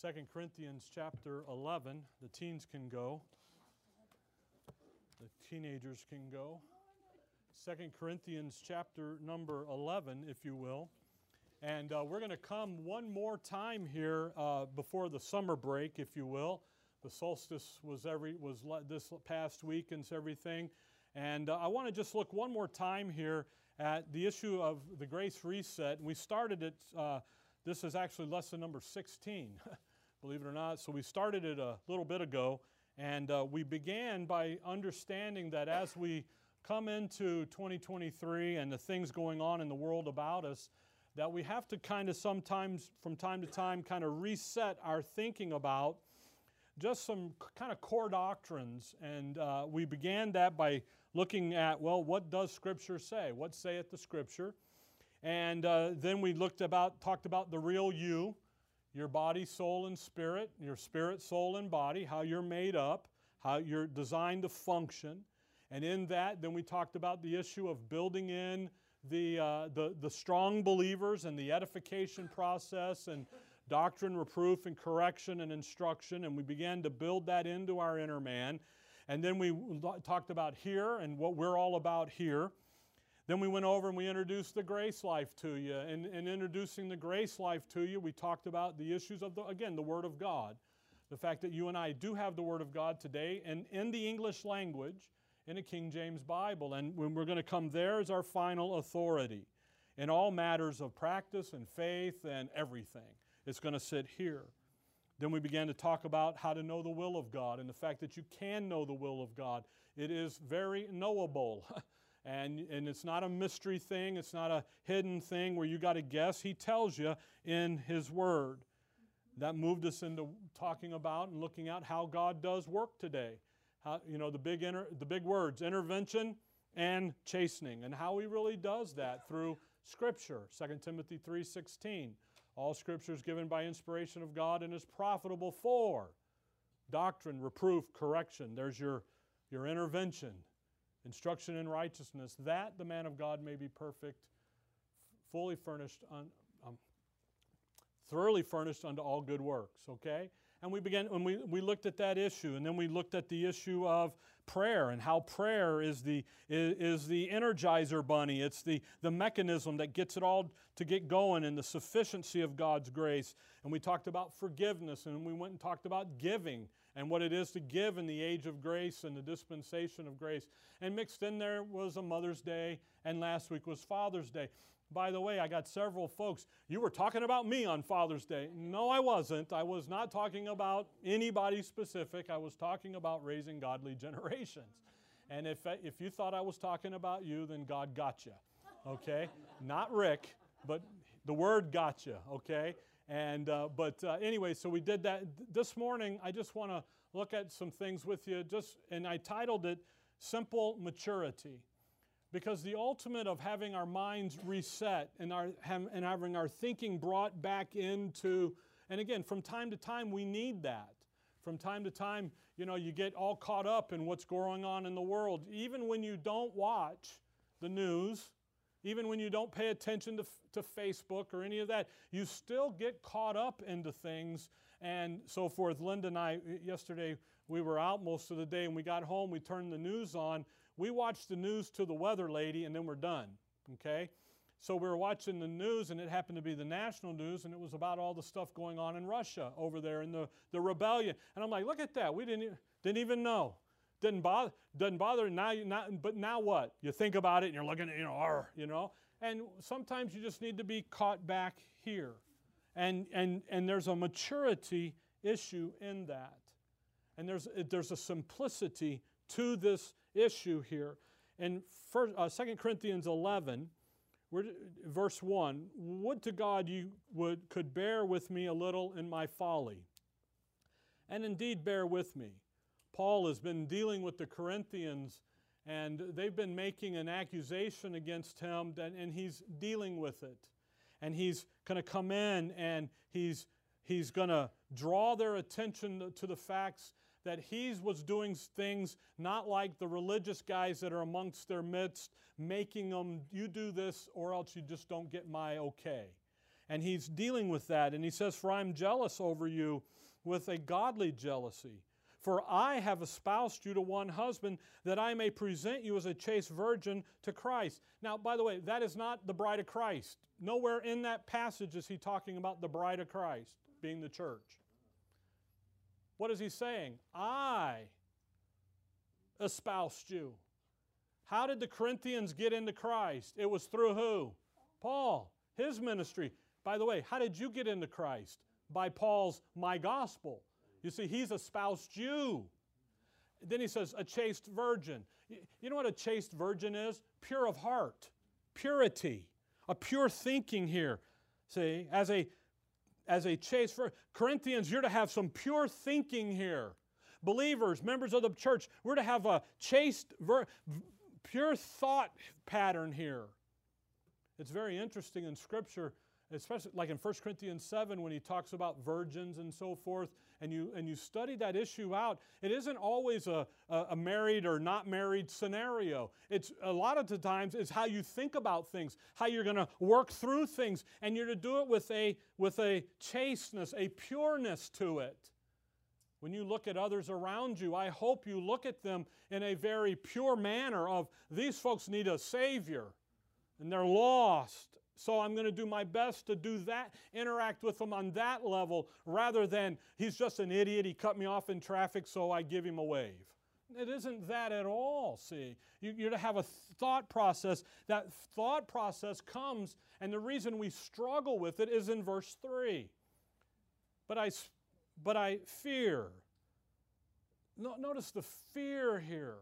2 Corinthians chapter 11. The teens can go, the teenagers can go. 2 Corinthians chapter number 11, if you will. And uh, we're going to come one more time here uh, before the summer break, if you will. The solstice was every was this past week and everything. And uh, I want to just look one more time here at the issue of the grace reset. We started it, uh, this is actually lesson number 16, believe it or not. So we started it a little bit ago. And uh, we began by understanding that as we come into 2023 and the things going on in the world about us, that we have to kind of sometimes, from time to time, kind of reset our thinking about just some kind of core doctrines. And uh, we began that by looking at, well, what does Scripture say? What saith the Scripture? And uh, then we looked about, talked about the real you, your body, soul, and spirit, your spirit, soul, and body, how you're made up, how you're designed to function. And in that, then we talked about the issue of building in the, uh, the, the strong believers and the edification process and doctrine, reproof, and correction and instruction. And we began to build that into our inner man. And then we talked about here and what we're all about here. Then we went over and we introduced the grace life to you. And in introducing the grace life to you, we talked about the issues of, the, again, the Word of God. The fact that you and I do have the Word of God today and in the English language in a King James Bible. And when we're going to come there as our final authority in all matters of practice and faith and everything. It's going to sit here. Then we began to talk about how to know the will of God and the fact that you can know the will of God. It is very knowable. and, and it's not a mystery thing, it's not a hidden thing where you got to guess. He tells you in His Word. That moved us into talking about and looking at how God does work today. How, you know, the big, inter, the big words, intervention and chastening, and how He really does that through Scripture, 2 Timothy 3.16. All Scripture is given by inspiration of God and is profitable for doctrine, reproof, correction. There's your, your intervention, instruction in righteousness, that the man of God may be perfect, fully furnished, un, um, thoroughly furnished unto all good works, okay? And we began, when we, we looked at that issue, and then we looked at the issue of prayer and how prayer is the, is, is the energizer bunny. It's the, the mechanism that gets it all to get going and the sufficiency of God's grace. And we talked about forgiveness, and we went and talked about giving and what it is to give in the age of grace and the dispensation of grace. And mixed in there was a Mother's Day, and last week was Father's Day. By the way, I got several folks. You were talking about me on Father's Day. No, I wasn't. I was not talking about anybody specific. I was talking about raising godly generations. And if, if you thought I was talking about you, then God got you. Okay? not Rick, but the word got you. Okay? And, uh, but uh, anyway, so we did that. This morning, I just want to look at some things with you. Just, and I titled it Simple Maturity. Because the ultimate of having our minds reset and, our, and having our thinking brought back into, and again, from time to time, we need that. From time to time, you know, you get all caught up in what's going on in the world. Even when you don't watch the news, even when you don't pay attention to, to Facebook or any of that, you still get caught up into things and so forth. Linda and I, yesterday, we were out most of the day and we got home, we turned the news on we watch the news to the weather lady and then we're done, okay? So we were watching the news and it happened to be the national news and it was about all the stuff going on in Russia over there in the, the rebellion. And I'm like, look at that. We didn't, didn't even know. Didn't bother, doesn't bother. Now, you, not, but now what? You think about it and you're looking at, you know, Arr, you know? And sometimes you just need to be caught back here. And, and, and there's a maturity issue in that. And there's, there's a simplicity to this issue here. In first, uh, 2 Corinthians 11, verse 1 Would to God you would, could bear with me a little in my folly. And indeed, bear with me. Paul has been dealing with the Corinthians, and they've been making an accusation against him, and he's dealing with it. And he's going to come in and he's, he's going to draw their attention to the facts that he was doing things not like the religious guys that are amongst their midst, making them, you do this or else you just don't get my okay. And he's dealing with that. And he says, For I'm jealous over you with a godly jealousy. For I have espoused you to one husband, that I may present you as a chaste virgin to Christ. Now, by the way, that is not the bride of Christ. Nowhere in that passage is he talking about the bride of Christ being the church. What is he saying? I espoused you. How did the Corinthians get into Christ? It was through who? Paul, his ministry. By the way, how did you get into Christ? By Paul's my gospel. You see, he's a spouse Jew. Then he says, a chaste virgin. You know what a chaste virgin is? Pure of heart, purity, a pure thinking here. See, as a as a chaste virgin. Corinthians, you're to have some pure thinking here. Believers, members of the church, we're to have a chaste, vir- pure thought pattern here. It's very interesting in Scripture, especially like in 1 Corinthians 7 when he talks about virgins and so forth, and you, and you study that issue out, it isn't always a, a, married or not married scenario. It's a lot of the times is how you think about things, how you're going to work through things, and you're to do it with a, with a chasteness, a pureness to it. When you look at others around you, I hope you look at them in a very pure manner of these folks need a savior and they're lost. So I'm going to do my best to do that, interact with him on that level rather than he's just an idiot, he cut me off in traffic, so I give him a wave. It isn't that at all, see. You're to have a thought process. That thought process comes, and the reason we struggle with it is in verse 3. But I but I fear. No, notice the fear here.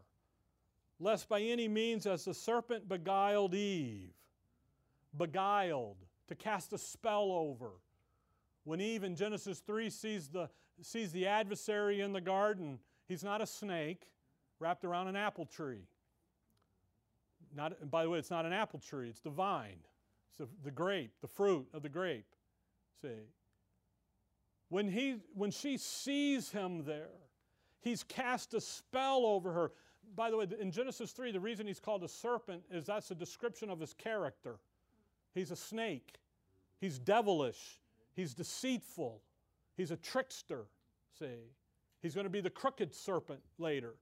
Lest by any means, as the serpent beguiled Eve, beguiled, to cast a spell over. When Eve in Genesis 3 sees the, sees the adversary in the garden, he's not a snake wrapped around an apple tree. Not, by the way, it's not an apple tree, it's the vine. It's the, the grape, the fruit of the grape. See? When, he, when she sees him there, he's cast a spell over her. By the way, in Genesis 3, the reason he's called a serpent is that's a description of his character. He's a snake, he's devilish, he's deceitful, he's a trickster, see. He's going to be the crooked serpent later.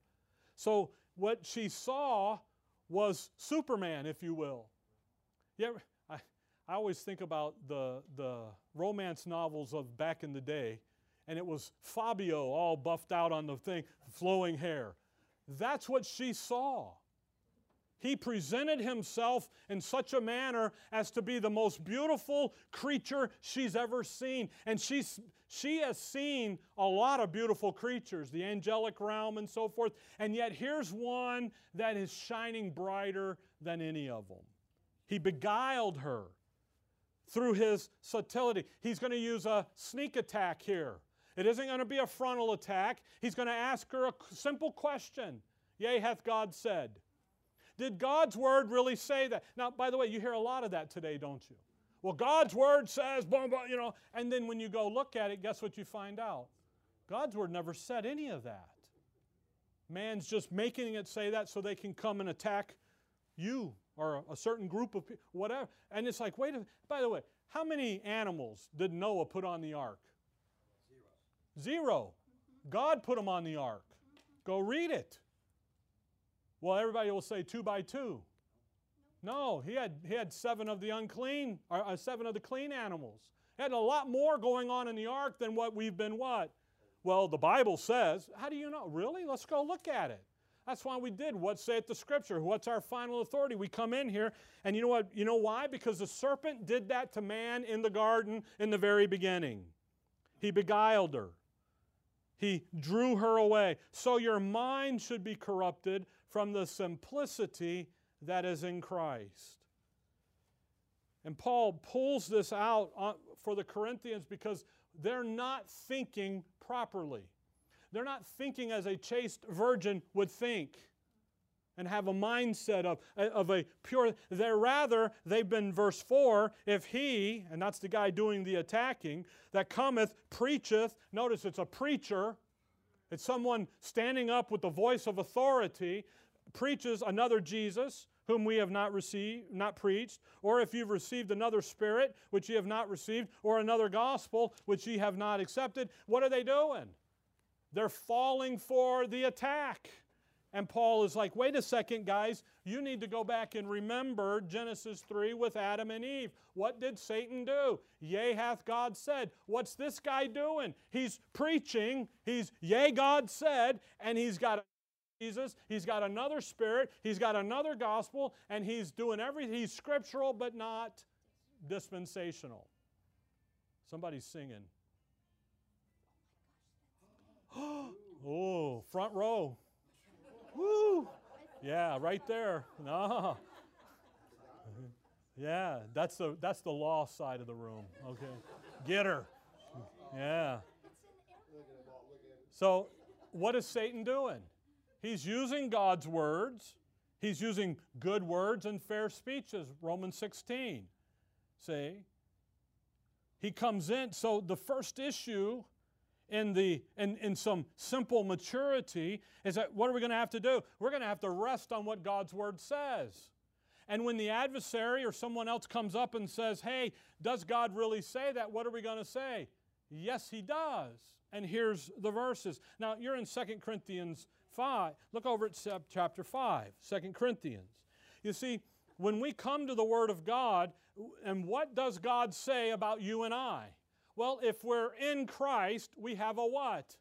So, what she saw was Superman, if you will. Yeah, I always think about the, the romance novels of back in the day, and it was Fabio all buffed out on the thing, flowing hair. That's what she saw. He presented himself in such a manner as to be the most beautiful creature she's ever seen. And she's, she has seen a lot of beautiful creatures, the angelic realm and so forth. And yet, here's one that is shining brighter than any of them. He beguiled her through his subtlety. He's going to use a sneak attack here. It isn't going to be a frontal attack. He's going to ask her a simple question Yea, hath God said? Did God's word really say that? Now, by the way, you hear a lot of that today, don't you? Well, God's word says, blah, blah, you know, and then when you go look at it, guess what you find out? God's word never said any of that. Man's just making it say that so they can come and attack you or a certain group of people, whatever. And it's like, wait a minute, by the way, how many animals did Noah put on the ark? Zero. Zero. God put them on the ark. Go read it. Well, everybody will say two by two. No, he had, he had seven of the unclean, or uh, seven of the clean animals. He had a lot more going on in the ark than what we've been what? Well, the Bible says. How do you know? Really? Let's go look at it. That's why we did what saith the scripture. What's our final authority? We come in here, and you know what? You know why? Because the serpent did that to man in the garden in the very beginning. He beguiled her. He drew her away. So your mind should be corrupted from the simplicity that is in Christ. And Paul pulls this out for the Corinthians because they're not thinking properly. They're not thinking as a chaste virgin would think and have a mindset of, of a pure. They're rather, they've been, verse 4, if he, and that's the guy doing the attacking, that cometh, preacheth, notice it's a preacher, it's someone standing up with the voice of authority, preaches another Jesus, whom we have not received, not preached, or if you've received another spirit which ye have not received, or another gospel which ye have not accepted, what are they doing? They're falling for the attack. And Paul is like, wait a second, guys, you need to go back and remember Genesis 3 with Adam and Eve. What did Satan do? Yea, hath God said. What's this guy doing? He's preaching, he's, yea, God said, and he's got Jesus, he's got another spirit, he's got another gospel, and he's doing everything. He's scriptural, but not dispensational. Somebody's singing. oh, front row. Woo! Yeah, right there. No. Yeah, that's the that's the law side of the room. Okay. Get her. Yeah. So, what is Satan doing? He's using God's words. He's using good words and fair speeches. Romans 16. See? He comes in. So, the first issue in, the, in, in some simple maturity is that what are we going to have to do? We're going to have to rest on what God's Word says. And when the adversary or someone else comes up and says, hey, does God really say that? What are we going to say? Yes, He does. And here's the verses. Now, you're in 2 Corinthians 5. Look over at chapter 5, 2 Corinthians. You see, when we come to the Word of God, and what does God say about you and I? Well, if we're in Christ, we have a what?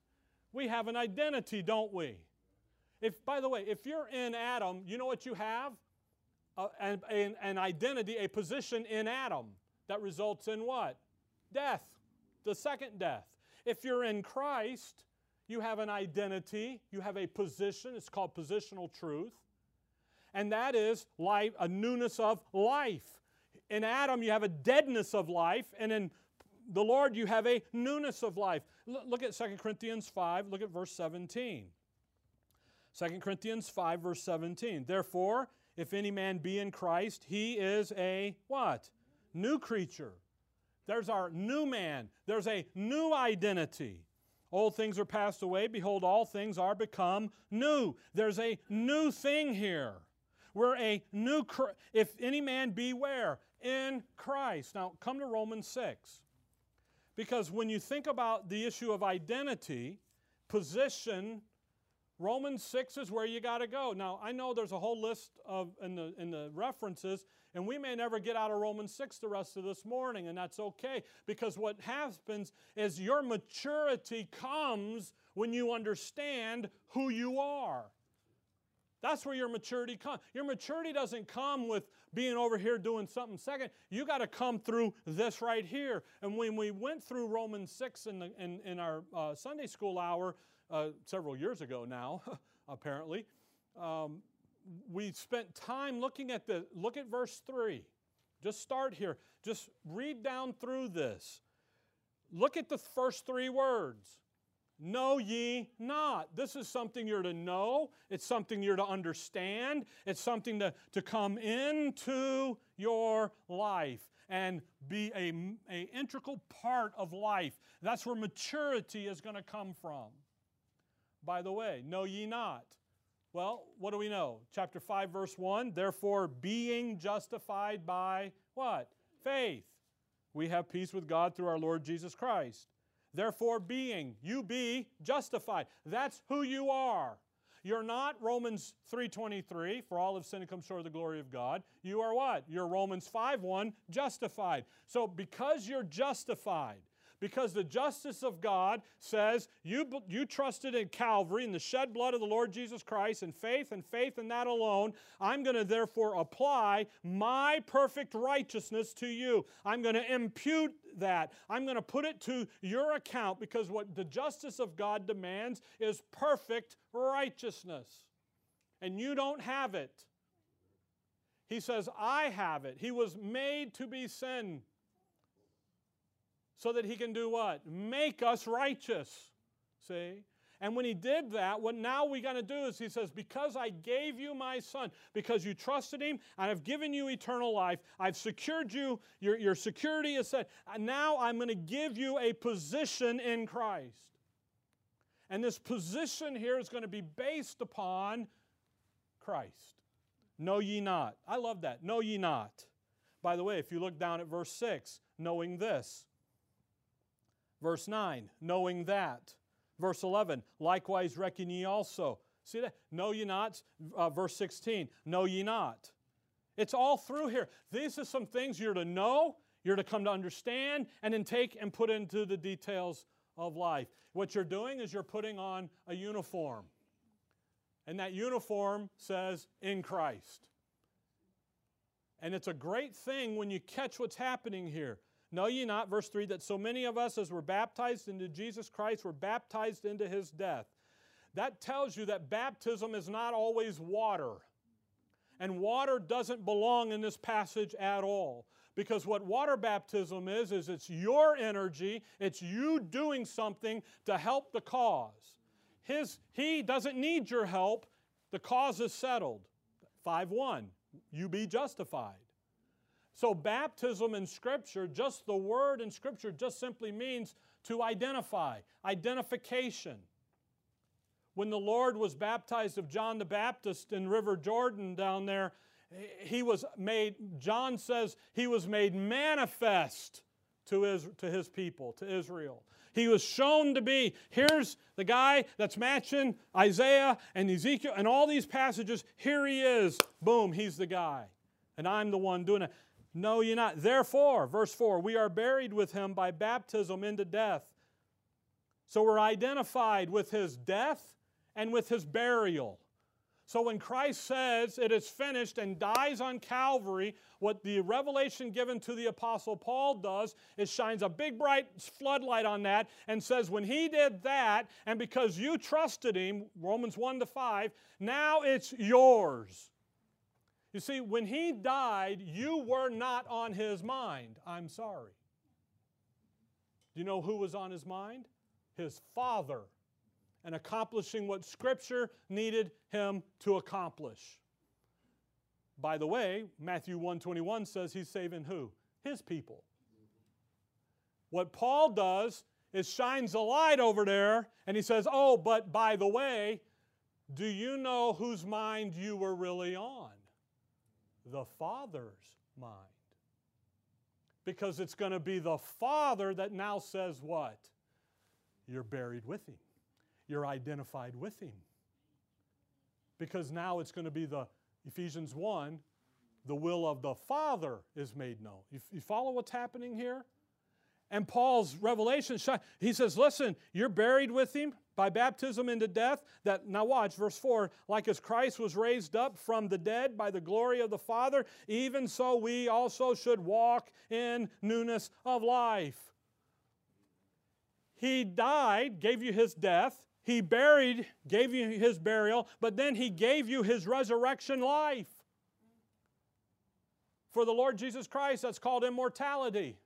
We have an identity, don't we? If, by the way, if you're in Adam, you know what you have? Uh, an, an, an identity, a position in Adam that results in what? Death, the second death. If you're in Christ, you have an identity, you have a position, it's called positional truth, and that is life, a newness of life. In Adam, you have a deadness of life, and in the Lord, you have a newness of life. Look at 2 Corinthians 5, look at verse 17. 2 Corinthians 5, verse 17. Therefore, if any man be in Christ, he is a what? New creature. There's our new man. There's a new identity. Old things are passed away. Behold, all things are become new. There's a new thing here. We're a new, if any man be where? In Christ. Now, come to Romans 6. Because when you think about the issue of identity, position, Romans 6 is where you got to go. Now, I know there's a whole list of in the in the references and we may never get out of Romans 6 the rest of this morning and that's okay because what happens is your maturity comes when you understand who you are. That's where your maturity comes. Your maturity doesn't come with being over here doing something second. You got to come through this right here. And when we went through Romans 6 in, the, in, in our uh, Sunday school hour uh, several years ago now, apparently, um, we spent time looking at the, look at verse 3. Just start here. Just read down through this. Look at the first three words. Know ye not. This is something you're to know. It's something you're to understand. It's something to, to come into your life and be a, a integral part of life. That's where maturity is going to come from. By the way, know ye not. Well, what do we know? Chapter 5, verse 1 Therefore, being justified by what? Faith. We have peace with God through our Lord Jesus Christ Therefore, being, you be justified. That's who you are. You're not Romans 3:23, for all have sin and come short of the glory of God. You are what? You're Romans 5:1, justified. So because you're justified, because the justice of God says you, you trusted in Calvary and the shed blood of the Lord Jesus Christ and faith and faith in that alone. I'm going to therefore apply my perfect righteousness to you. I'm going to impute that. I'm going to put it to your account because what the justice of God demands is perfect righteousness. And you don't have it. He says, I have it. He was made to be sin so that he can do what? Make us righteous. See? And when he did that, what now we got to do is he says, Because I gave you my son, because you trusted him, and I've given you eternal life, I've secured you, your, your security is set. Now I'm going to give you a position in Christ. And this position here is going to be based upon Christ. know ye not. I love that. Know ye not. By the way, if you look down at verse 6, knowing this. Verse 9, knowing that. Verse 11, likewise reckon ye also. See that? Know ye not. Uh, verse 16, know ye not. It's all through here. These are some things you're to know, you're to come to understand, and then take and put into the details of life. What you're doing is you're putting on a uniform. And that uniform says, in Christ. And it's a great thing when you catch what's happening here. Know ye not, verse 3, that so many of us as were baptized into Jesus Christ were baptized into his death. That tells you that baptism is not always water. And water doesn't belong in this passage at all. Because what water baptism is, is it's your energy, it's you doing something to help the cause. His, he doesn't need your help, the cause is settled. 5 1, you be justified. So, baptism in Scripture, just the word in Scripture, just simply means to identify, identification. When the Lord was baptized of John the Baptist in River Jordan down there, he was made, John says, he was made manifest to his, to his people, to Israel. He was shown to be, here's the guy that's matching Isaiah and Ezekiel and all these passages. Here he is. Boom, he's the guy. And I'm the one doing it. No, you're not. Therefore, verse 4, we are buried with him by baptism into death. So we're identified with his death and with his burial. So when Christ says it is finished and dies on Calvary, what the revelation given to the Apostle Paul does is shines a big bright floodlight on that and says, when he did that, and because you trusted him, Romans 1 to 5, now it's yours. You see, when he died, you were not on his mind. I'm sorry. Do you know who was on his mind? His Father and accomplishing what Scripture needed him to accomplish. By the way, Matthew 121 says he's saving who? His people. What Paul does is shines a light over there and he says, Oh, but by the way, do you know whose mind you were really on? The Father's mind. Because it's going to be the Father that now says what? You're buried with Him you're identified with Him. Because now it's going to be the Ephesians 1, the will of the Father is made known. You, you follow what's happening here? And Paul's revelation, he says, Listen, you're buried with him by baptism into death. That now watch, verse 4 like as Christ was raised up from the dead by the glory of the Father, even so we also should walk in newness of life. He died, gave you his death, he buried, gave you his burial, but then he gave you his resurrection life. For the Lord Jesus Christ, that's called immortality.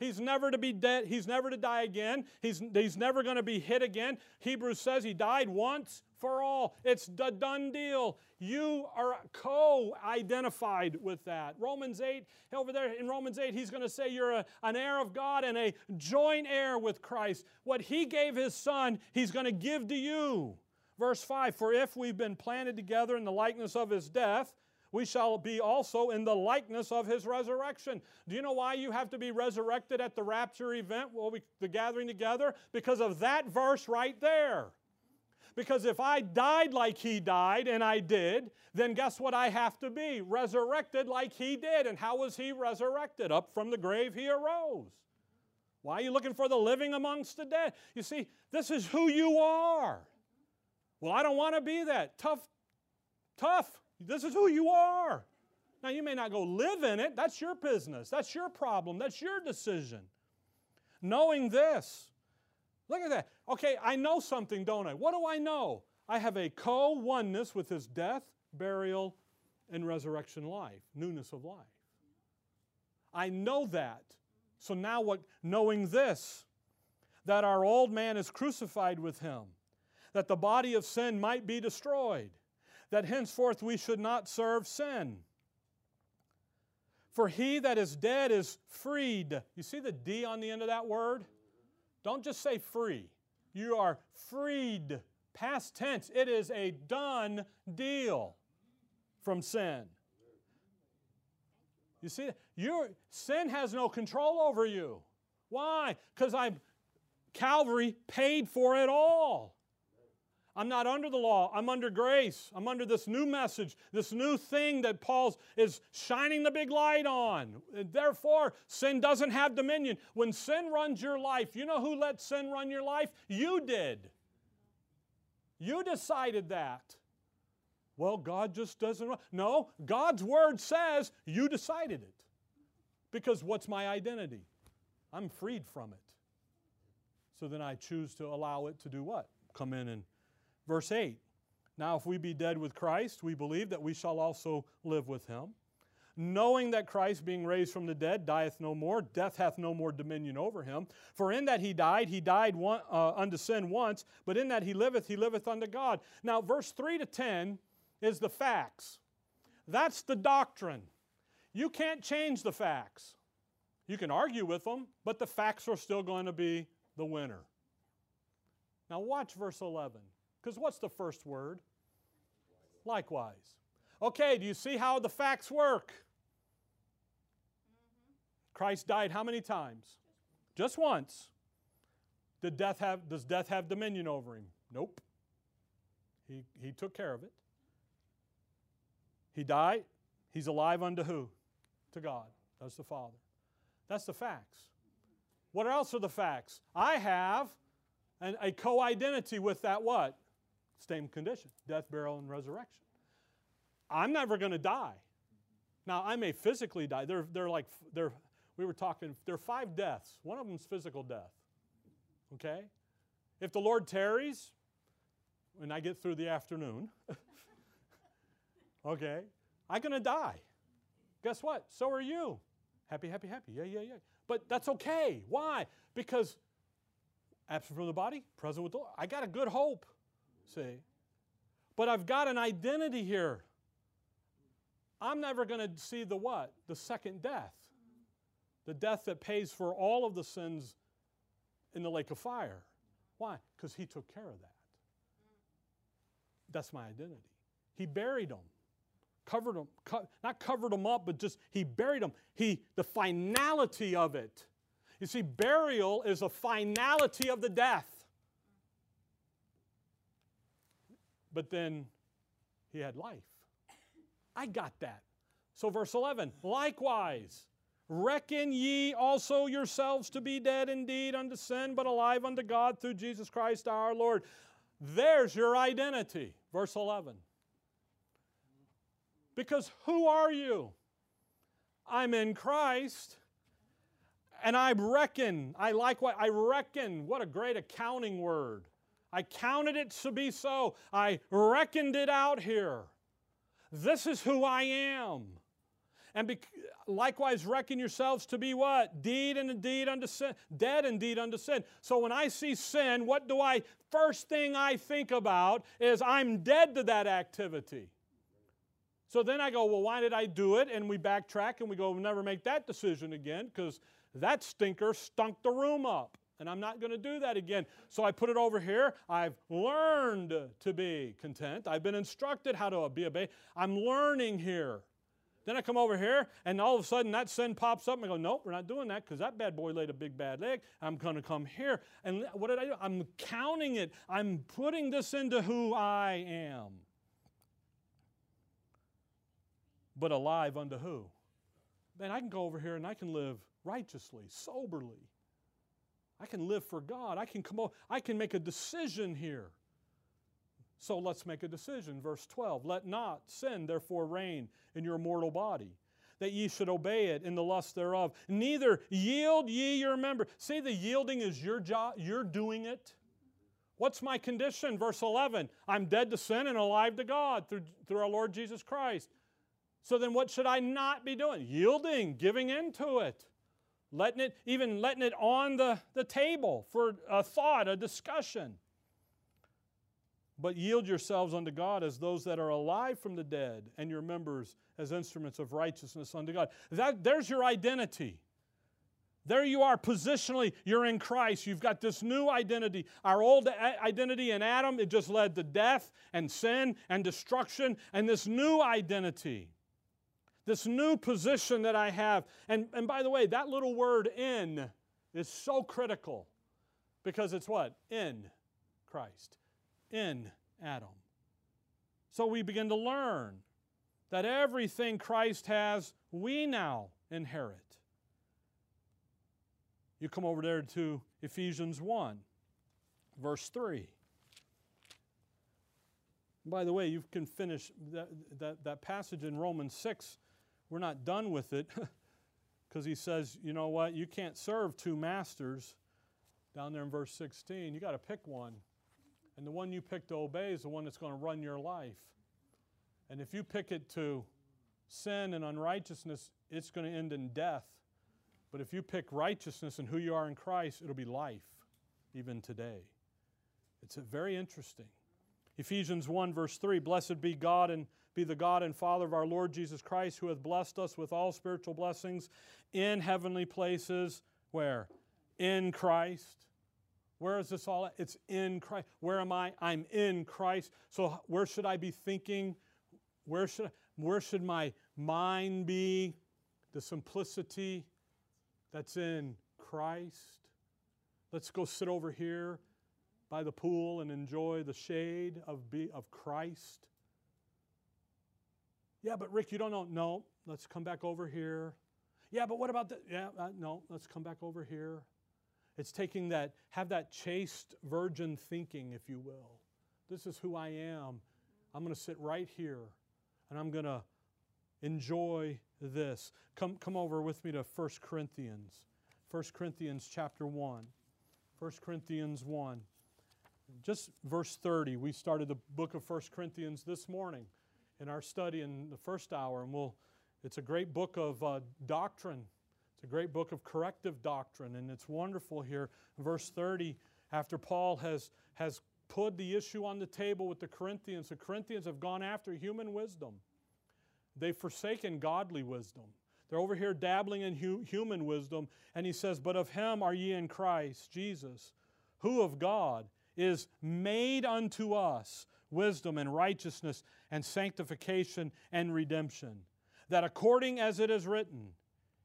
He's never to be dead. He's never to die again. He's, he's never going to be hit again. Hebrews says he died once for all. It's a done deal. You are co identified with that. Romans 8, over there in Romans 8, he's going to say you're a, an heir of God and a joint heir with Christ. What he gave his son, he's going to give to you. Verse 5 For if we've been planted together in the likeness of his death, we shall be also in the likeness of his resurrection. Do you know why you have to be resurrected at the rapture event, well, we, the gathering together? Because of that verse right there. Because if I died like he died, and I did, then guess what I have to be? Resurrected like he did. And how was he resurrected? Up from the grave he arose. Why are you looking for the living amongst the dead? You see, this is who you are. Well, I don't want to be that. Tough, tough. This is who you are. Now, you may not go live in it. That's your business. That's your problem. That's your decision. Knowing this, Look at that. Okay, I know something, don't I? What do I know? I have a co oneness with his death, burial, and resurrection life, newness of life. I know that. So now what? Knowing this, that our old man is crucified with him, that the body of sin might be destroyed, that henceforth we should not serve sin. For he that is dead is freed. You see the D on the end of that word? Don't just say free. You are freed. Past tense. It is a done deal. from sin. You see, your sin has no control over you. Why? Because I'm Calvary paid for it all. I'm not under the law. I'm under grace. I'm under this new message, this new thing that Paul is shining the big light on. And therefore, sin doesn't have dominion. When sin runs your life, you know who let sin run your life? You did. You decided that. Well, God just doesn't. Run. No, God's word says you decided it. Because what's my identity? I'm freed from it. So then I choose to allow it to do what? Come in and Verse 8 Now, if we be dead with Christ, we believe that we shall also live with him. Knowing that Christ, being raised from the dead, dieth no more, death hath no more dominion over him. For in that he died, he died one, uh, unto sin once, but in that he liveth, he liveth unto God. Now, verse 3 to 10 is the facts. That's the doctrine. You can't change the facts. You can argue with them, but the facts are still going to be the winner. Now, watch verse 11. Because what's the first word? Likewise. Okay, do you see how the facts work? Mm-hmm. Christ died how many times? Just once. Did death have, does death have dominion over him? Nope. He, he took care of it. He died. He's alive unto who? To God. That's the Father. That's the facts. What else are the facts? I have an, a co identity with that what? Same condition death, burial, and resurrection. I'm never going to die. Now, I may physically die. They're, they're like, they're, we were talking, there are five deaths. One of them is physical death. Okay? If the Lord tarries, when I get through the afternoon, okay, I'm going to die. Guess what? So are you. Happy, happy, happy. Yeah, yeah, yeah. But that's okay. Why? Because absent from the body, present with the Lord. I got a good hope. See? But I've got an identity here. I'm never going to see the what? The second death. The death that pays for all of the sins in the lake of fire. Why? Because he took care of that. That's my identity. He buried them, covered them, co- not covered them up, but just he buried them. He, the finality of it. You see, burial is a finality of the death. But then he had life. I got that. So, verse 11, likewise, reckon ye also yourselves to be dead indeed unto sin, but alive unto God through Jesus Christ our Lord. There's your identity. Verse 11. Because who are you? I'm in Christ. And I reckon, I like what I reckon, what a great accounting word. I counted it to be so. I reckoned it out here. This is who I am. And be, likewise, reckon yourselves to be what? Deed and indeed unto sin, dead indeed unto sin. So when I see sin, what do I, first thing I think about is I'm dead to that activity. So then I go, well, why did I do it? And we backtrack and we go, we'll never make that decision again because that stinker stunk the room up and I'm not going to do that again. So I put it over here. I've learned to be content. I've been instructed how to be obeyed. I'm learning here. Then I come over here, and all of a sudden that sin pops up, and I go, Nope, we're not doing that because that bad boy laid a big bad egg. I'm going to come here. And what did I do? I'm counting it, I'm putting this into who I am. But alive unto who? Man, I can go over here and I can live righteously, soberly, I can live for God. I can come I can make a decision here. So let's make a decision. Verse 12 Let not sin therefore reign in your mortal body, that ye should obey it in the lust thereof. Neither yield ye your member. See, the yielding is your job, you're doing it. What's my condition? Verse 11 I'm dead to sin and alive to God through, through our Lord Jesus Christ. So then, what should I not be doing? Yielding, giving into it letting it, even letting it on the, the table for a thought, a discussion. But yield yourselves unto God as those that are alive from the dead, and your members as instruments of righteousness unto God. That, there's your identity. There you are positionally, you're in Christ. You've got this new identity. Our old identity in Adam, it just led to death and sin and destruction, and this new identity, this new position that I have. And, and by the way, that little word in is so critical because it's what? In Christ, in Adam. So we begin to learn that everything Christ has, we now inherit. You come over there to Ephesians 1, verse 3. By the way, you can finish that, that, that passage in Romans 6. We're not done with it because he says, you know what, you can't serve two masters. Down there in verse 16, you got to pick one. And the one you pick to obey is the one that's going to run your life. And if you pick it to sin and unrighteousness, it's going to end in death. But if you pick righteousness and who you are in Christ, it'll be life, even today. It's very interesting. Ephesians 1, verse 3 Blessed be God and be the God and Father of our Lord Jesus Christ, who hath blessed us with all spiritual blessings in heavenly places. Where? In Christ. Where is this all? At? It's in Christ. Where am I? I'm in Christ. So where should I be thinking? Where should, where should my mind be? The simplicity that's in Christ. Let's go sit over here by the pool and enjoy the shade of, be, of Christ. Yeah, but Rick, you don't know. No, let's come back over here. Yeah, but what about that? Yeah, uh, no, let's come back over here. It's taking that, have that chaste virgin thinking, if you will. This is who I am. I'm going to sit right here and I'm going to enjoy this. Come, come over with me to 1 Corinthians. 1 Corinthians chapter 1. 1 Corinthians 1. Just verse 30. We started the book of 1 Corinthians this morning in our study in the first hour, and we'll, it's a great book of uh, doctrine. It's a great book of corrective doctrine, and it's wonderful here. Verse 30, after Paul has, has put the issue on the table with the Corinthians, the Corinthians have gone after human wisdom. They've forsaken godly wisdom. They're over here dabbling in hu- human wisdom. And he says, But of him are ye in Christ, Jesus, who of God is made unto us wisdom and righteousness and sanctification and redemption. That according as it is written,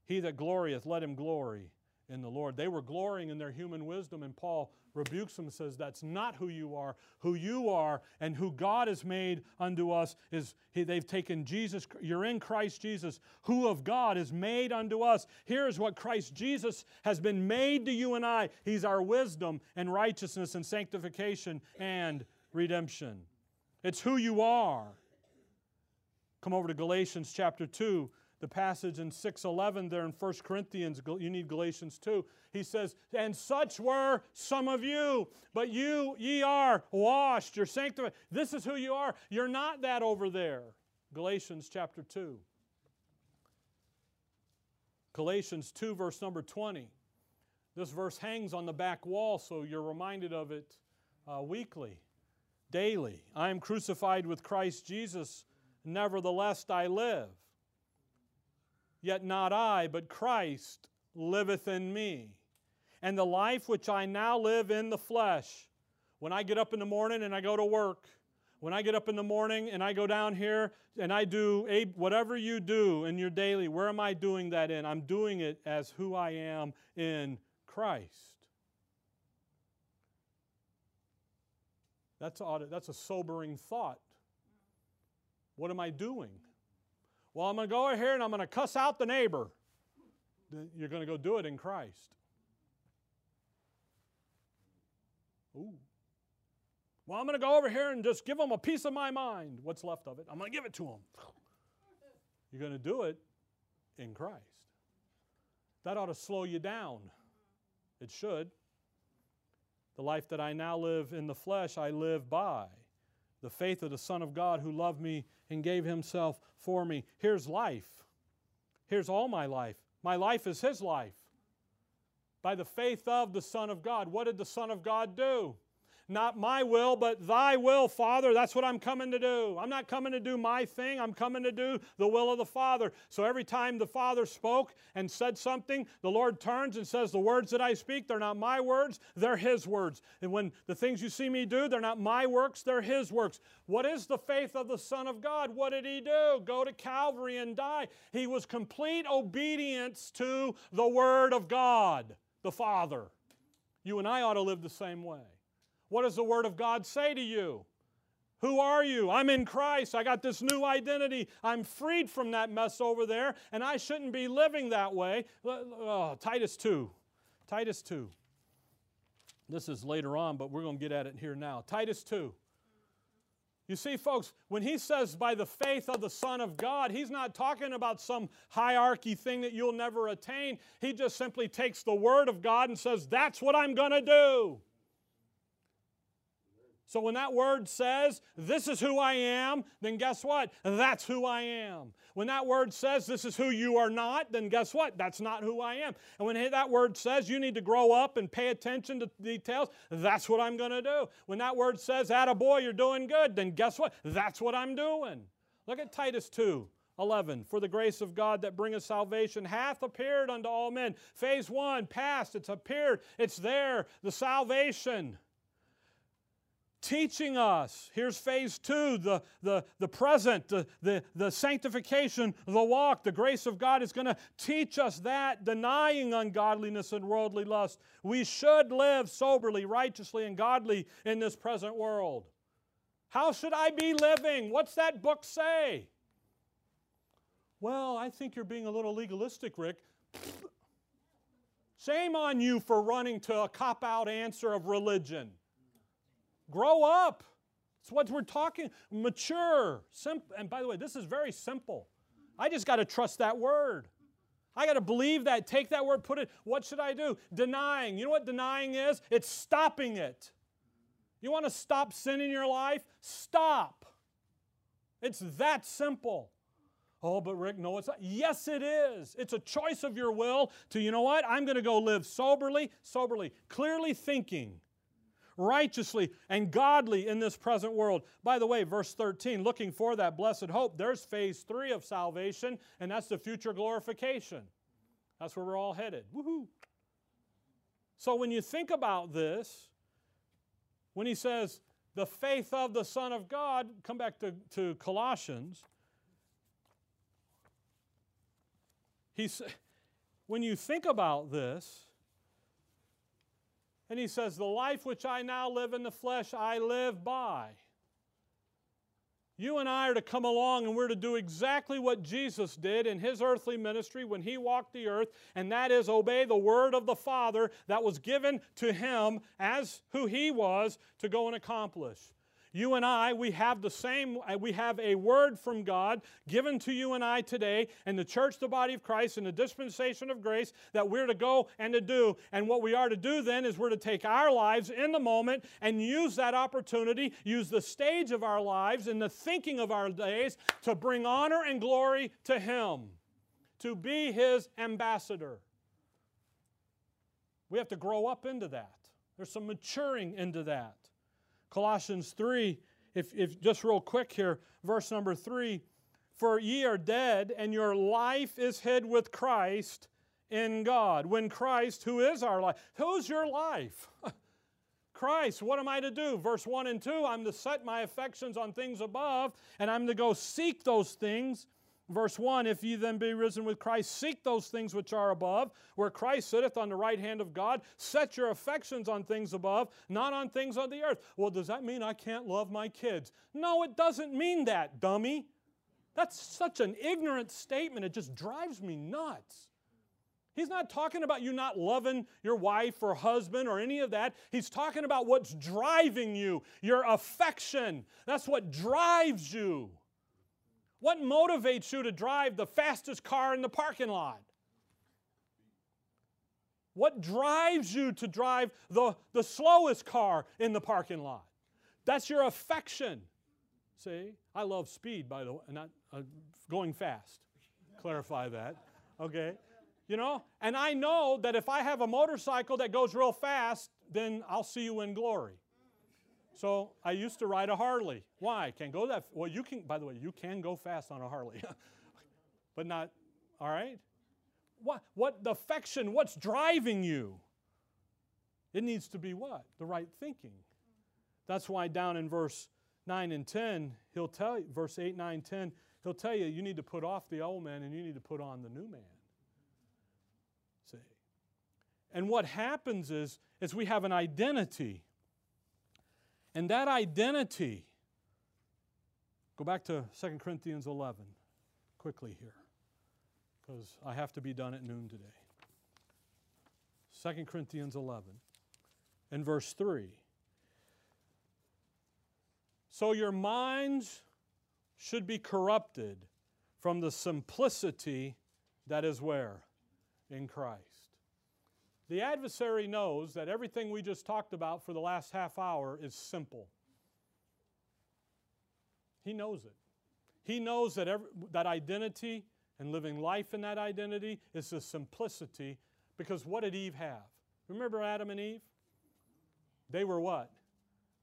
He that glorieth, let him glory in the Lord. They were glorying in their human wisdom, and Paul rebukes them and says, That's not who you are. Who you are and who God has made unto us is he, they've taken Jesus, you're in Christ Jesus, who of God is made unto us. Here's what Christ Jesus has been made to you and I He's our wisdom and righteousness and sanctification and redemption. It's who you are. Come over to Galatians chapter 2 the passage in 6:11 there in 1 Corinthians. You need Galatians 2 he says and such were some of you but you ye are washed you're sanctified. This is who you are. You're not that over there. Galatians chapter 2 Galatians 2 verse number 20 this verse hangs on the back wall so you're reminded of it uh, weekly daily I am crucified with Christ Jesus nevertheless I live Yet not I, but Christ liveth in me. And the life which I now live in the flesh, when I get up in the morning and I go to work, when I get up in the morning and I go down here and I do a, whatever you do in your daily, where am I doing that in? I'm doing it as who I am in Christ. That's, that's a sobering thought. What am I doing? Well, I'm going to go over here and I'm going to cuss out the neighbor. You're going to go do it in Christ. Ooh. Well, I'm going to go over here and just give them a piece of my mind. What's left of it? I'm going to give it to them. You're going to do it in Christ. That ought to slow you down. It should. The life that I now live in the flesh, I live by the faith of the Son of God who loved me and gave himself for me. Here's life. Here's all my life. My life is his life. By the faith of the Son of God. What did the Son of God do? Not my will, but thy will, Father. That's what I'm coming to do. I'm not coming to do my thing. I'm coming to do the will of the Father. So every time the Father spoke and said something, the Lord turns and says, The words that I speak, they're not my words, they're His words. And when the things you see me do, they're not my works, they're His works. What is the faith of the Son of God? What did He do? Go to Calvary and die. He was complete obedience to the Word of God, the Father. You and I ought to live the same way. What does the Word of God say to you? Who are you? I'm in Christ. I got this new identity. I'm freed from that mess over there, and I shouldn't be living that way. Oh, Titus 2. Titus 2. This is later on, but we're going to get at it here now. Titus 2. You see, folks, when he says by the faith of the Son of God, he's not talking about some hierarchy thing that you'll never attain. He just simply takes the Word of God and says, That's what I'm going to do. So when that word says, This is who I am, then guess what? That's who I am. When that word says, This is who you are not, then guess what? That's not who I am. And when that word says, You need to grow up and pay attention to details, that's what I'm going to do. When that word says, a boy, you're doing good, then guess what? That's what I'm doing. Look at Titus 2. 11 for the grace of god that bringeth salvation hath appeared unto all men phase one past it's appeared it's there the salvation teaching us. Here's phase two the, the, the present, the, the, the sanctification, the walk. The grace of God is going to teach us that, denying ungodliness and worldly lust. We should live soberly, righteously, and godly in this present world. How should I be living? What's that book say? Well, I think you're being a little legalistic, Rick. Shame on you for running to a cop out answer of religion. Grow up. It's what we're talking. Mature. Simple. And by the way, this is very simple. I just got to trust that word. I got to believe that, take that word, put it. What should I do? Denying. You know what denying is? It's stopping it. You want to stop sin in your life? Stop. It's that simple. Oh, but Rick, no, it's not. Yes, it is. It's a choice of your will to, you know what? I'm going to go live soberly, soberly, clearly thinking righteously and godly in this present world. By the way, verse 13, looking for that blessed hope, there's phase three of salvation, and that's the future glorification. That's where we're all headed. Woohoo! So when you think about this, when he says, the faith of the Son of God, come back to, to Colossians. He's, when you think about this, and he says, The life which I now live in the flesh, I live by. You and I are to come along and we're to do exactly what Jesus did in his earthly ministry when he walked the earth, and that is obey the word of the Father that was given to him as who he was to go and accomplish. You and I, we have the same, uh, we have a word from God given to you and I today, and the church, the body of Christ, and the dispensation of grace that we're to go and to do. And what we are to do then is we're to take our lives in the moment and use that opportunity, use the stage of our lives and the thinking of our days to bring honor and glory to Him, to be His ambassador. We have to grow up into that. There's some maturing into that. Colossians 3, if, if just real quick here, verse number 3 For ye are dead, and your life is hid with Christ in God. When Christ, who is our life, who's your life? Christ, what am I to do? Verse 1 and 2 I'm to set my affections on things above, and I'm to go seek those things Verse 1 If ye then be risen with Christ, seek those things which are above, where Christ sitteth on the right hand of God. Set your affections on things above, not on things on the earth. Well, does that mean I can't love my kids? No, it doesn't mean that, dummy. That's such an ignorant statement. It just drives me nuts. He's not talking about you not loving your wife or husband or any of that. He's talking about what's driving you, your affection. That's what drives you. What motivates you to drive the fastest car in the parking lot? What drives you to drive the, the slowest car in the parking lot? That's your affection. See, I love speed, by the way, not uh, going fast. Clarify that. Okay? You know, and I know that if I have a motorcycle that goes real fast, then I'll see you in glory. So I used to ride a Harley. Why? Can't go that well. You can. By the way, you can go fast on a Harley, but not. All right. What? What the affection? What's driving you? It needs to be what? The right thinking. That's why down in verse 9 and 10, he'll tell you, verse 8, 9, 10, he'll tell you you need to put off the old man and you need to put on the new man. See? And what happens is, is we have an identity. And that identity, go back to 2 Corinthians 11 quickly here, because I have to be done at noon today. 2 Corinthians 11 and verse 3. So your minds should be corrupted from the simplicity that is where? In Christ. The adversary knows that everything we just talked about for the last half hour is simple. He knows it. He knows that every, that identity and living life in that identity is the simplicity because what did Eve have? Remember Adam and Eve? They were what?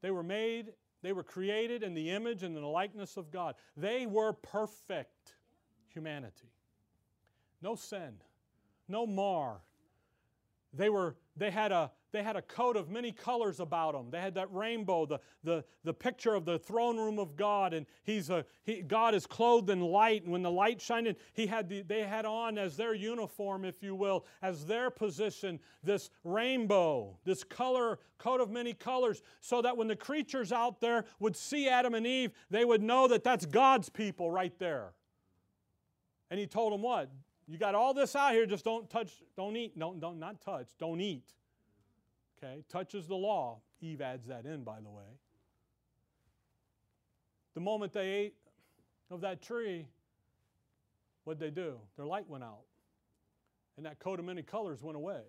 They were made, they were created in the image and in the likeness of God. They were perfect humanity. No sin, no mar. They were they had a they had a coat of many colors about them. They had that rainbow, the, the, the picture of the throne room of God, and he's a, he, God is clothed in light. And when the light shined in, he had the, they had on as their uniform, if you will, as their position, this rainbow, this color, coat of many colors, so that when the creatures out there would see Adam and Eve, they would know that that's God's people right there. And he told them what? You got all this out here, just don't touch, don't eat, don't, don't not touch, don't eat. Okay, touches the law. Eve adds that in, by the way. The moment they ate of that tree, what'd they do? Their light went out. And that coat of many colors went away.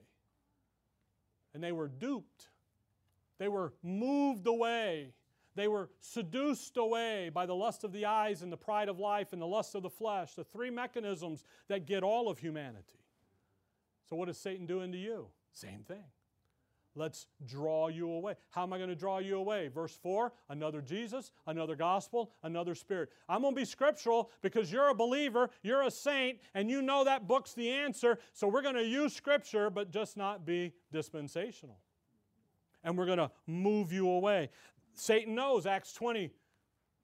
And they were duped. They were moved away. They were seduced away by the lust of the eyes and the pride of life and the lust of the flesh, the three mechanisms that get all of humanity. So, what is Satan doing to you? Same thing. Let's draw you away. How am I going to draw you away? Verse 4 another Jesus, another gospel, another spirit. I'm going to be scriptural because you're a believer, you're a saint, and you know that book's the answer. So we're going to use scripture, but just not be dispensational. And we're going to move you away. Satan knows, Acts 20,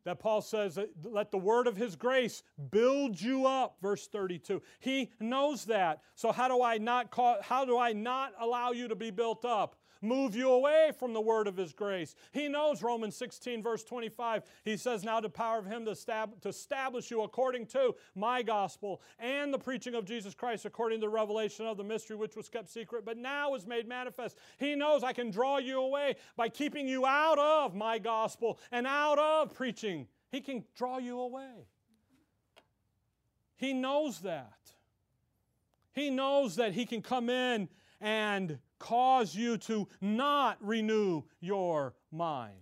that Paul says, let the word of his grace build you up, verse 32. He knows that. So how do I not call, how do I not allow you to be built up? Move you away from the word of his grace. He knows Romans 16, verse 25. He says, Now the power of him to, stab, to establish you according to my gospel and the preaching of Jesus Christ according to the revelation of the mystery which was kept secret, but now is made manifest. He knows I can draw you away by keeping you out of my gospel and out of preaching. He can draw you away. He knows that. He knows that he can come in and cause you to not renew your mind.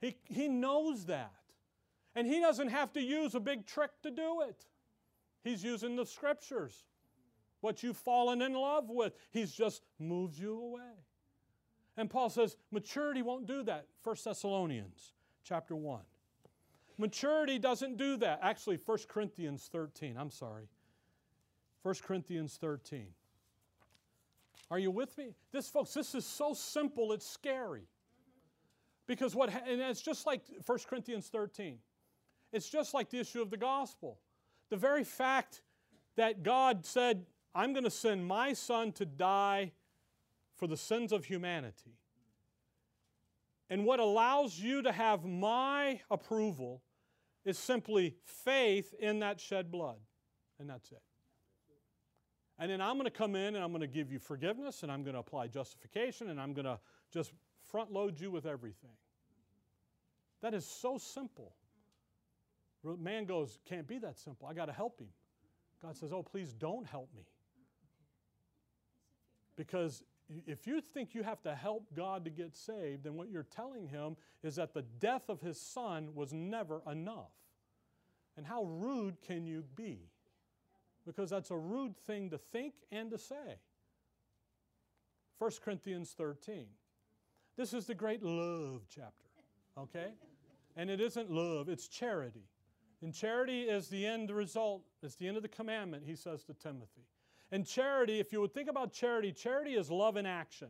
He, he knows that. And he doesn't have to use a big trick to do it. He's using the scriptures. What you've fallen in love with, he's just moves you away. And Paul says maturity won't do that. 1 Thessalonians chapter 1. Maturity doesn't do that. Actually, 1 Corinthians 13. I'm sorry. 1 Corinthians 13. Are you with me? This, folks, this is so simple, it's scary. Because what, and it's just like 1 Corinthians 13. It's just like the issue of the gospel. The very fact that God said, I'm going to send my son to die for the sins of humanity. And what allows you to have my approval is simply faith in that shed blood. And that's it. And then I'm going to come in and I'm going to give you forgiveness and I'm going to apply justification and I'm going to just front load you with everything. That is so simple. Man goes, can't be that simple. I got to help him. God says, oh, please don't help me. Because if you think you have to help God to get saved, then what you're telling him is that the death of his son was never enough. And how rude can you be? Because that's a rude thing to think and to say. 1 Corinthians 13. This is the great love chapter, okay? And it isn't love, it's charity. And charity is the end the result, it's the end of the commandment, he says to Timothy. And charity, if you would think about charity, charity is love in action.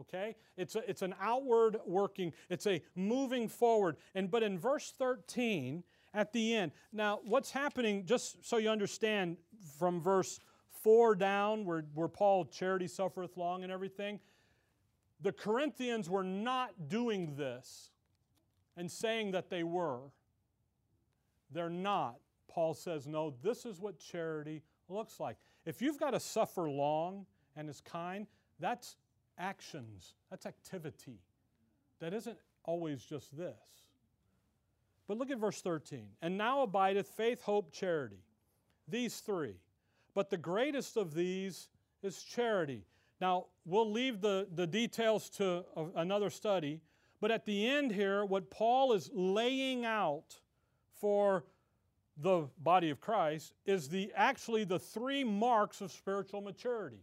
Okay? It's, a, it's an outward working, it's a moving forward. And but in verse 13, at the end, now what's happening, just so you understand from verse 4 down, where, where Paul charity suffereth long and everything, the Corinthians were not doing this and saying that they were. They're not. Paul says, no, this is what charity looks like. If you've got to suffer long and is kind, that's actions, that's activity. That isn't always just this. But look at verse 13. And now abideth faith, hope, charity. These three. But the greatest of these is charity. Now, we'll leave the, the details to another study, but at the end here, what Paul is laying out for the body of Christ is the actually the three marks of spiritual maturity.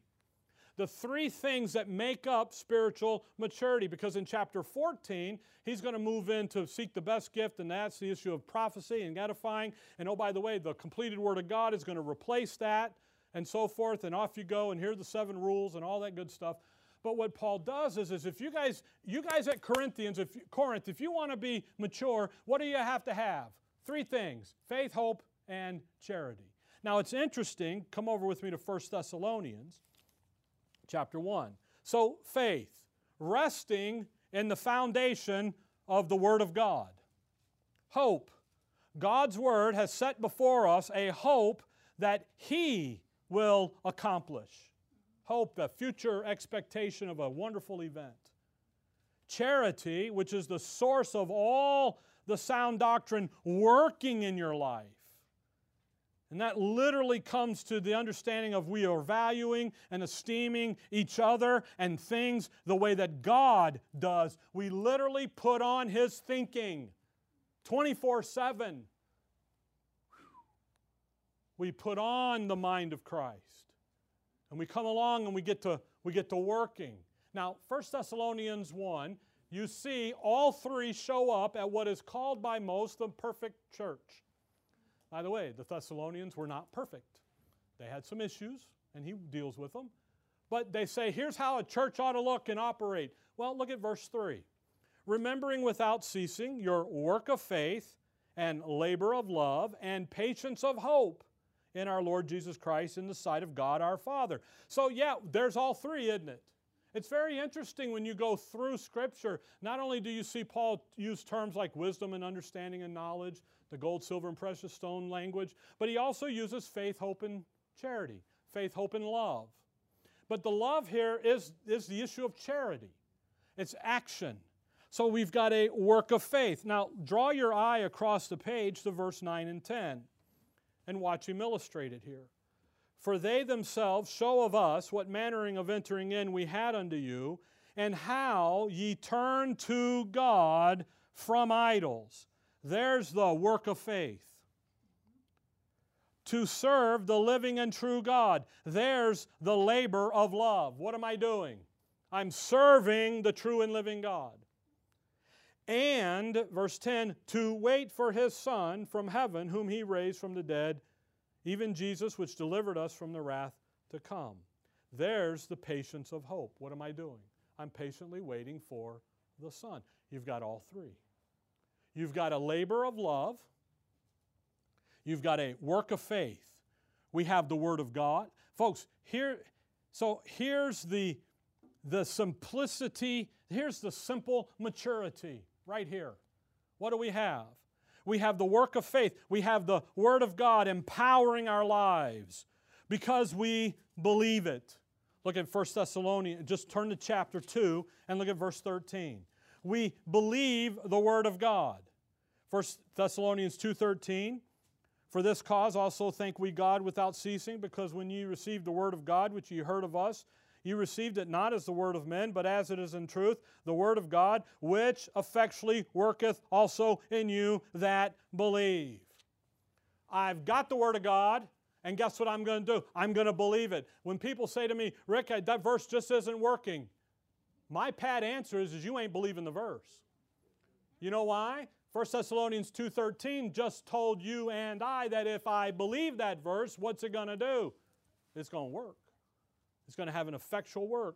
The three things that make up spiritual maturity. Because in chapter 14, he's going to move in to seek the best gift, and that's the issue of prophecy and edifying. And oh, by the way, the completed Word of God is going to replace that, and so forth. And off you go, and here are the seven rules and all that good stuff. But what Paul does is, is if you guys, you guys at Corinthians, if Corinth, if you want to be mature, what do you have to have? Three things faith, hope, and charity. Now it's interesting, come over with me to 1 Thessalonians chapter 1. So, faith, resting in the foundation of the Word of God. Hope, God's Word has set before us a hope that He will accomplish. Hope, the future expectation of a wonderful event. Charity, which is the source of all the sound doctrine working in your life. And that literally comes to the understanding of we are valuing and esteeming each other and things the way that God does. We literally put on His thinking 24 7. We put on the mind of Christ. And we come along and we get to, we get to working. Now, 1 Thessalonians 1 you see all three show up at what is called by most the perfect church. By the way, the Thessalonians were not perfect. They had some issues, and he deals with them. But they say, here's how a church ought to look and operate. Well, look at verse 3. Remembering without ceasing your work of faith and labor of love and patience of hope in our Lord Jesus Christ in the sight of God our Father. So, yeah, there's all three, isn't it? It's very interesting when you go through Scripture. Not only do you see Paul use terms like wisdom and understanding and knowledge, the gold, silver, and precious stone language, but he also uses faith, hope, and charity. Faith, hope, and love. But the love here is, is the issue of charity, it's action. So we've got a work of faith. Now, draw your eye across the page to verse 9 and 10 and watch him illustrate it here. For they themselves show of us what mannering of entering in we had unto you, and how ye turned to God from idols. There's the work of faith. To serve the living and true God. There's the labor of love. What am I doing? I'm serving the true and living God. And, verse 10, to wait for his Son from heaven, whom he raised from the dead even Jesus, which delivered us from the wrath to come. There's the patience of hope. What am I doing? I'm patiently waiting for the Son. You've got all three. You've got a labor of love, you've got a work of faith. We have the Word of God. Folks, here, so here's the, the simplicity, here's the simple maturity right here. What do we have? We have the work of faith. We have the Word of God empowering our lives because we believe it. Look at 1 Thessalonians, just turn to chapter 2 and look at verse 13. We believe the Word of God. 1 Thessalonians 2:13 For this cause also thank we God without ceasing because when ye received the word of God which ye heard of us you received it not as the word of men, but as it is in truth, the word of God, which effectually worketh also in you that believe. I've got the word of God, and guess what I'm going to do? I'm going to believe it. When people say to me, Rick, that verse just isn't working, My pat answer is, is you ain't believing the verse. You know why? 1 Thessalonians 2:13 just told you and I that if I believe that verse, what's it going to do? It's going to work. It's going to have an effectual work.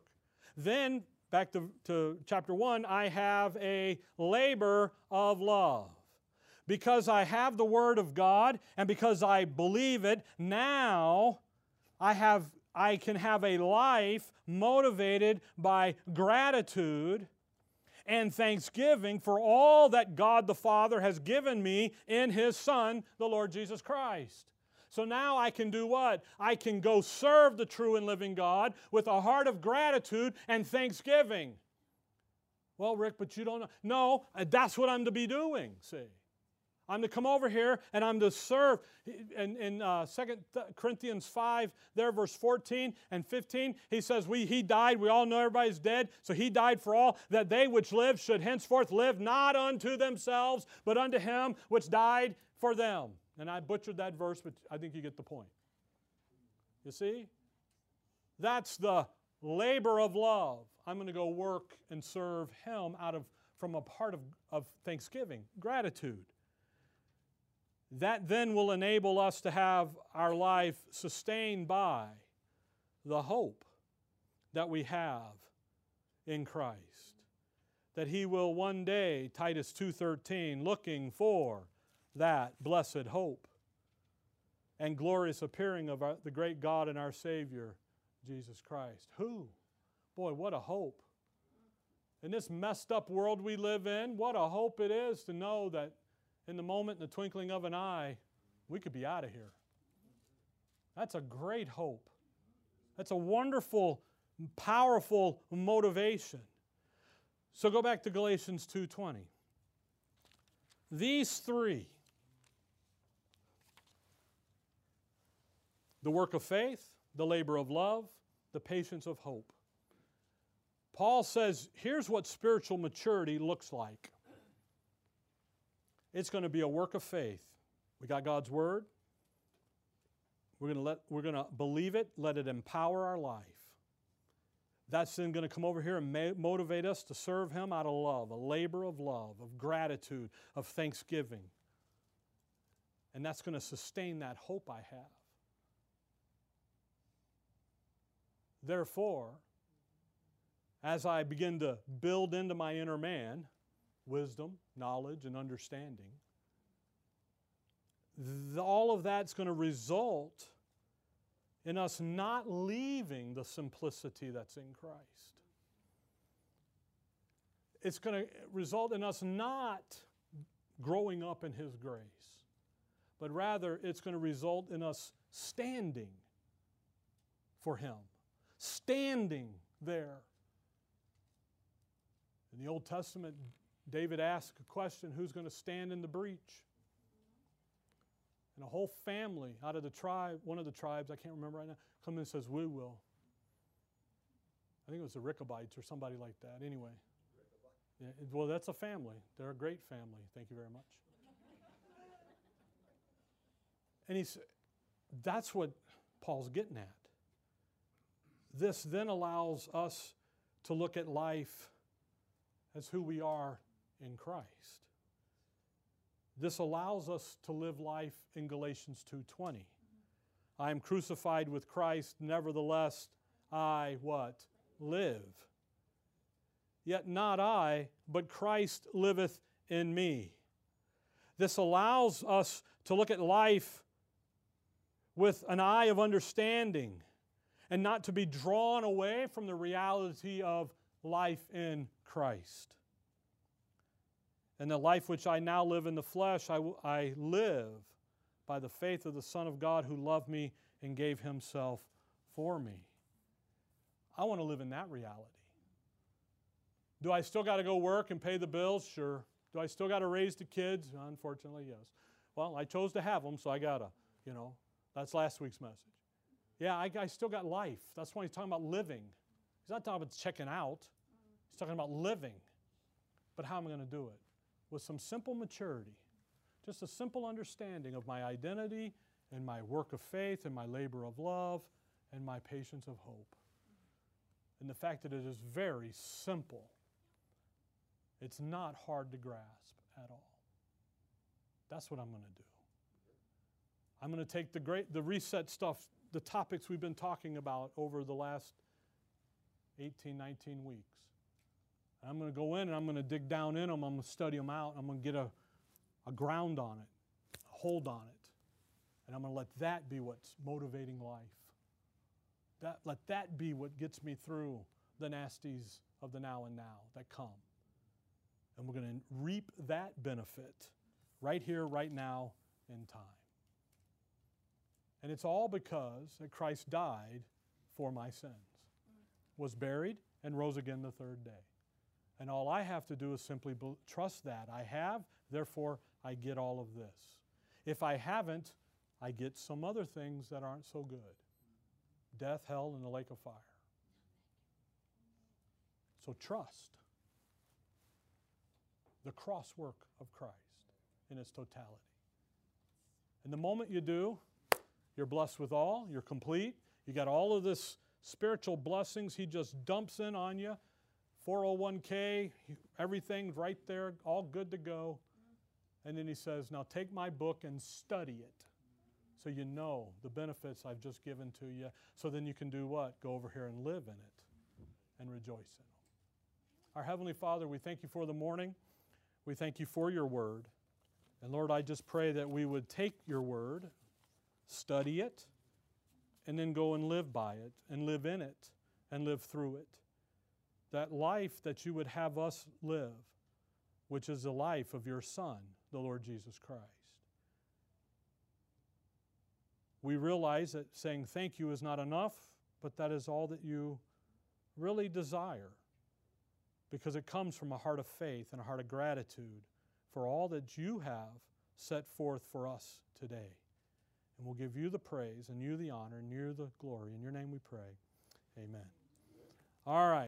Then back to, to chapter 1, I have a labor of love. Because I have the Word of God and because I believe it, now I, have, I can have a life motivated by gratitude and thanksgiving for all that God the Father has given me in His Son, the Lord Jesus Christ. So now I can do what? I can go serve the true and living God with a heart of gratitude and thanksgiving. Well, Rick, but you don't know. No, that's what I'm to be doing, see. I'm to come over here and I'm to serve. In, in uh, 2 Corinthians 5, there, verse 14 and 15, he says, we, He died. We all know everybody's dead. So He died for all, that they which live should henceforth live not unto themselves, but unto Him which died for them. And I butchered that verse, but I think you get the point. You see? That's the labor of love. I'm going to go work and serve Him out of from a part of, of thanksgiving, gratitude. That then will enable us to have our life sustained by the hope that we have in Christ. That he will one day, Titus 2:13, looking for that blessed hope and glorious appearing of our, the great God and our Savior, Jesus Christ. Who? Boy, what a hope. In this messed up world we live in, what a hope it is to know that in the moment, in the twinkling of an eye, we could be out of here. That's a great hope. That's a wonderful, powerful motivation. So go back to Galatians 2:20. These three the work of faith, the labor of love, the patience of hope. Paul says, here's what spiritual maturity looks like it's going to be a work of faith. We got God's Word. We're going to, let, we're going to believe it, let it empower our life. That's then going to come over here and motivate us to serve Him out of love, a labor of love, of gratitude, of thanksgiving. And that's going to sustain that hope I have. Therefore, as I begin to build into my inner man wisdom, knowledge, and understanding, the, all of that's going to result in us not leaving the simplicity that's in Christ. It's going to result in us not growing up in His grace, but rather it's going to result in us standing for Him standing there. In the Old Testament, David asked a question who's going to stand in the breach? And a whole family out of the tribe, one of the tribes, I can't remember right now, comes and says, We will. I think it was the Rechabites or somebody like that. Anyway. Yeah, well, that's a family. They're a great family. Thank you very much. and he's, that's what Paul's getting at. This then allows us to look at life as who we are in Christ. This allows us to live life in Galatians 2:20. I am crucified with Christ, nevertheless I what? Live. Yet not I, but Christ liveth in me. This allows us to look at life with an eye of understanding and not to be drawn away from the reality of life in Christ. And the life which I now live in the flesh, I, I live by the faith of the Son of God who loved me and gave himself for me. I want to live in that reality. Do I still got to go work and pay the bills? Sure. Do I still got to raise the kids? Unfortunately, yes. Well, I chose to have them, so I got to, you know. That's last week's message. Yeah, I, I still got life. That's why he's talking about living. He's not talking about checking out, he's talking about living. But how am I going to do it? With some simple maturity, just a simple understanding of my identity and my work of faith and my labor of love and my patience of hope. and the fact that it is very simple. It's not hard to grasp at all. That's what I'm going to do. I'm going to take the grace the reset stuff, the topics we've been talking about over the last 18, 19 weeks. I'm going to go in and I'm going to dig down in them. I'm going to study them out. I'm going to get a, a ground on it, a hold on it. And I'm going to let that be what's motivating life. That, let that be what gets me through the nasties of the now and now that come. And we're going to reap that benefit right here, right now, in time. And it's all because that Christ died for my sins, was buried, and rose again the third day. And all I have to do is simply trust that. I have, therefore, I get all of this. If I haven't, I get some other things that aren't so good death, hell, and the lake of fire. So trust the cross work of Christ in its totality. And the moment you do, you're blessed with all, you're complete, you got all of this spiritual blessings He just dumps in on you 401k, everything's right there, all good to go. And then He says, Now take my book and study it so you know the benefits I've just given to you. So then you can do what? Go over here and live in it and rejoice in it. Our Heavenly Father, we thank you for the morning. We thank you for your word. And Lord, I just pray that we would take your word, study it, and then go and live by it, and live in it, and live through it. That life that you would have us live, which is the life of your Son, the Lord Jesus Christ. We realize that saying thank you is not enough, but that is all that you really desire because it comes from a heart of faith and a heart of gratitude for all that you have set forth for us today. And we'll give you the praise and you the honor and you the glory. In your name we pray. Amen. All right.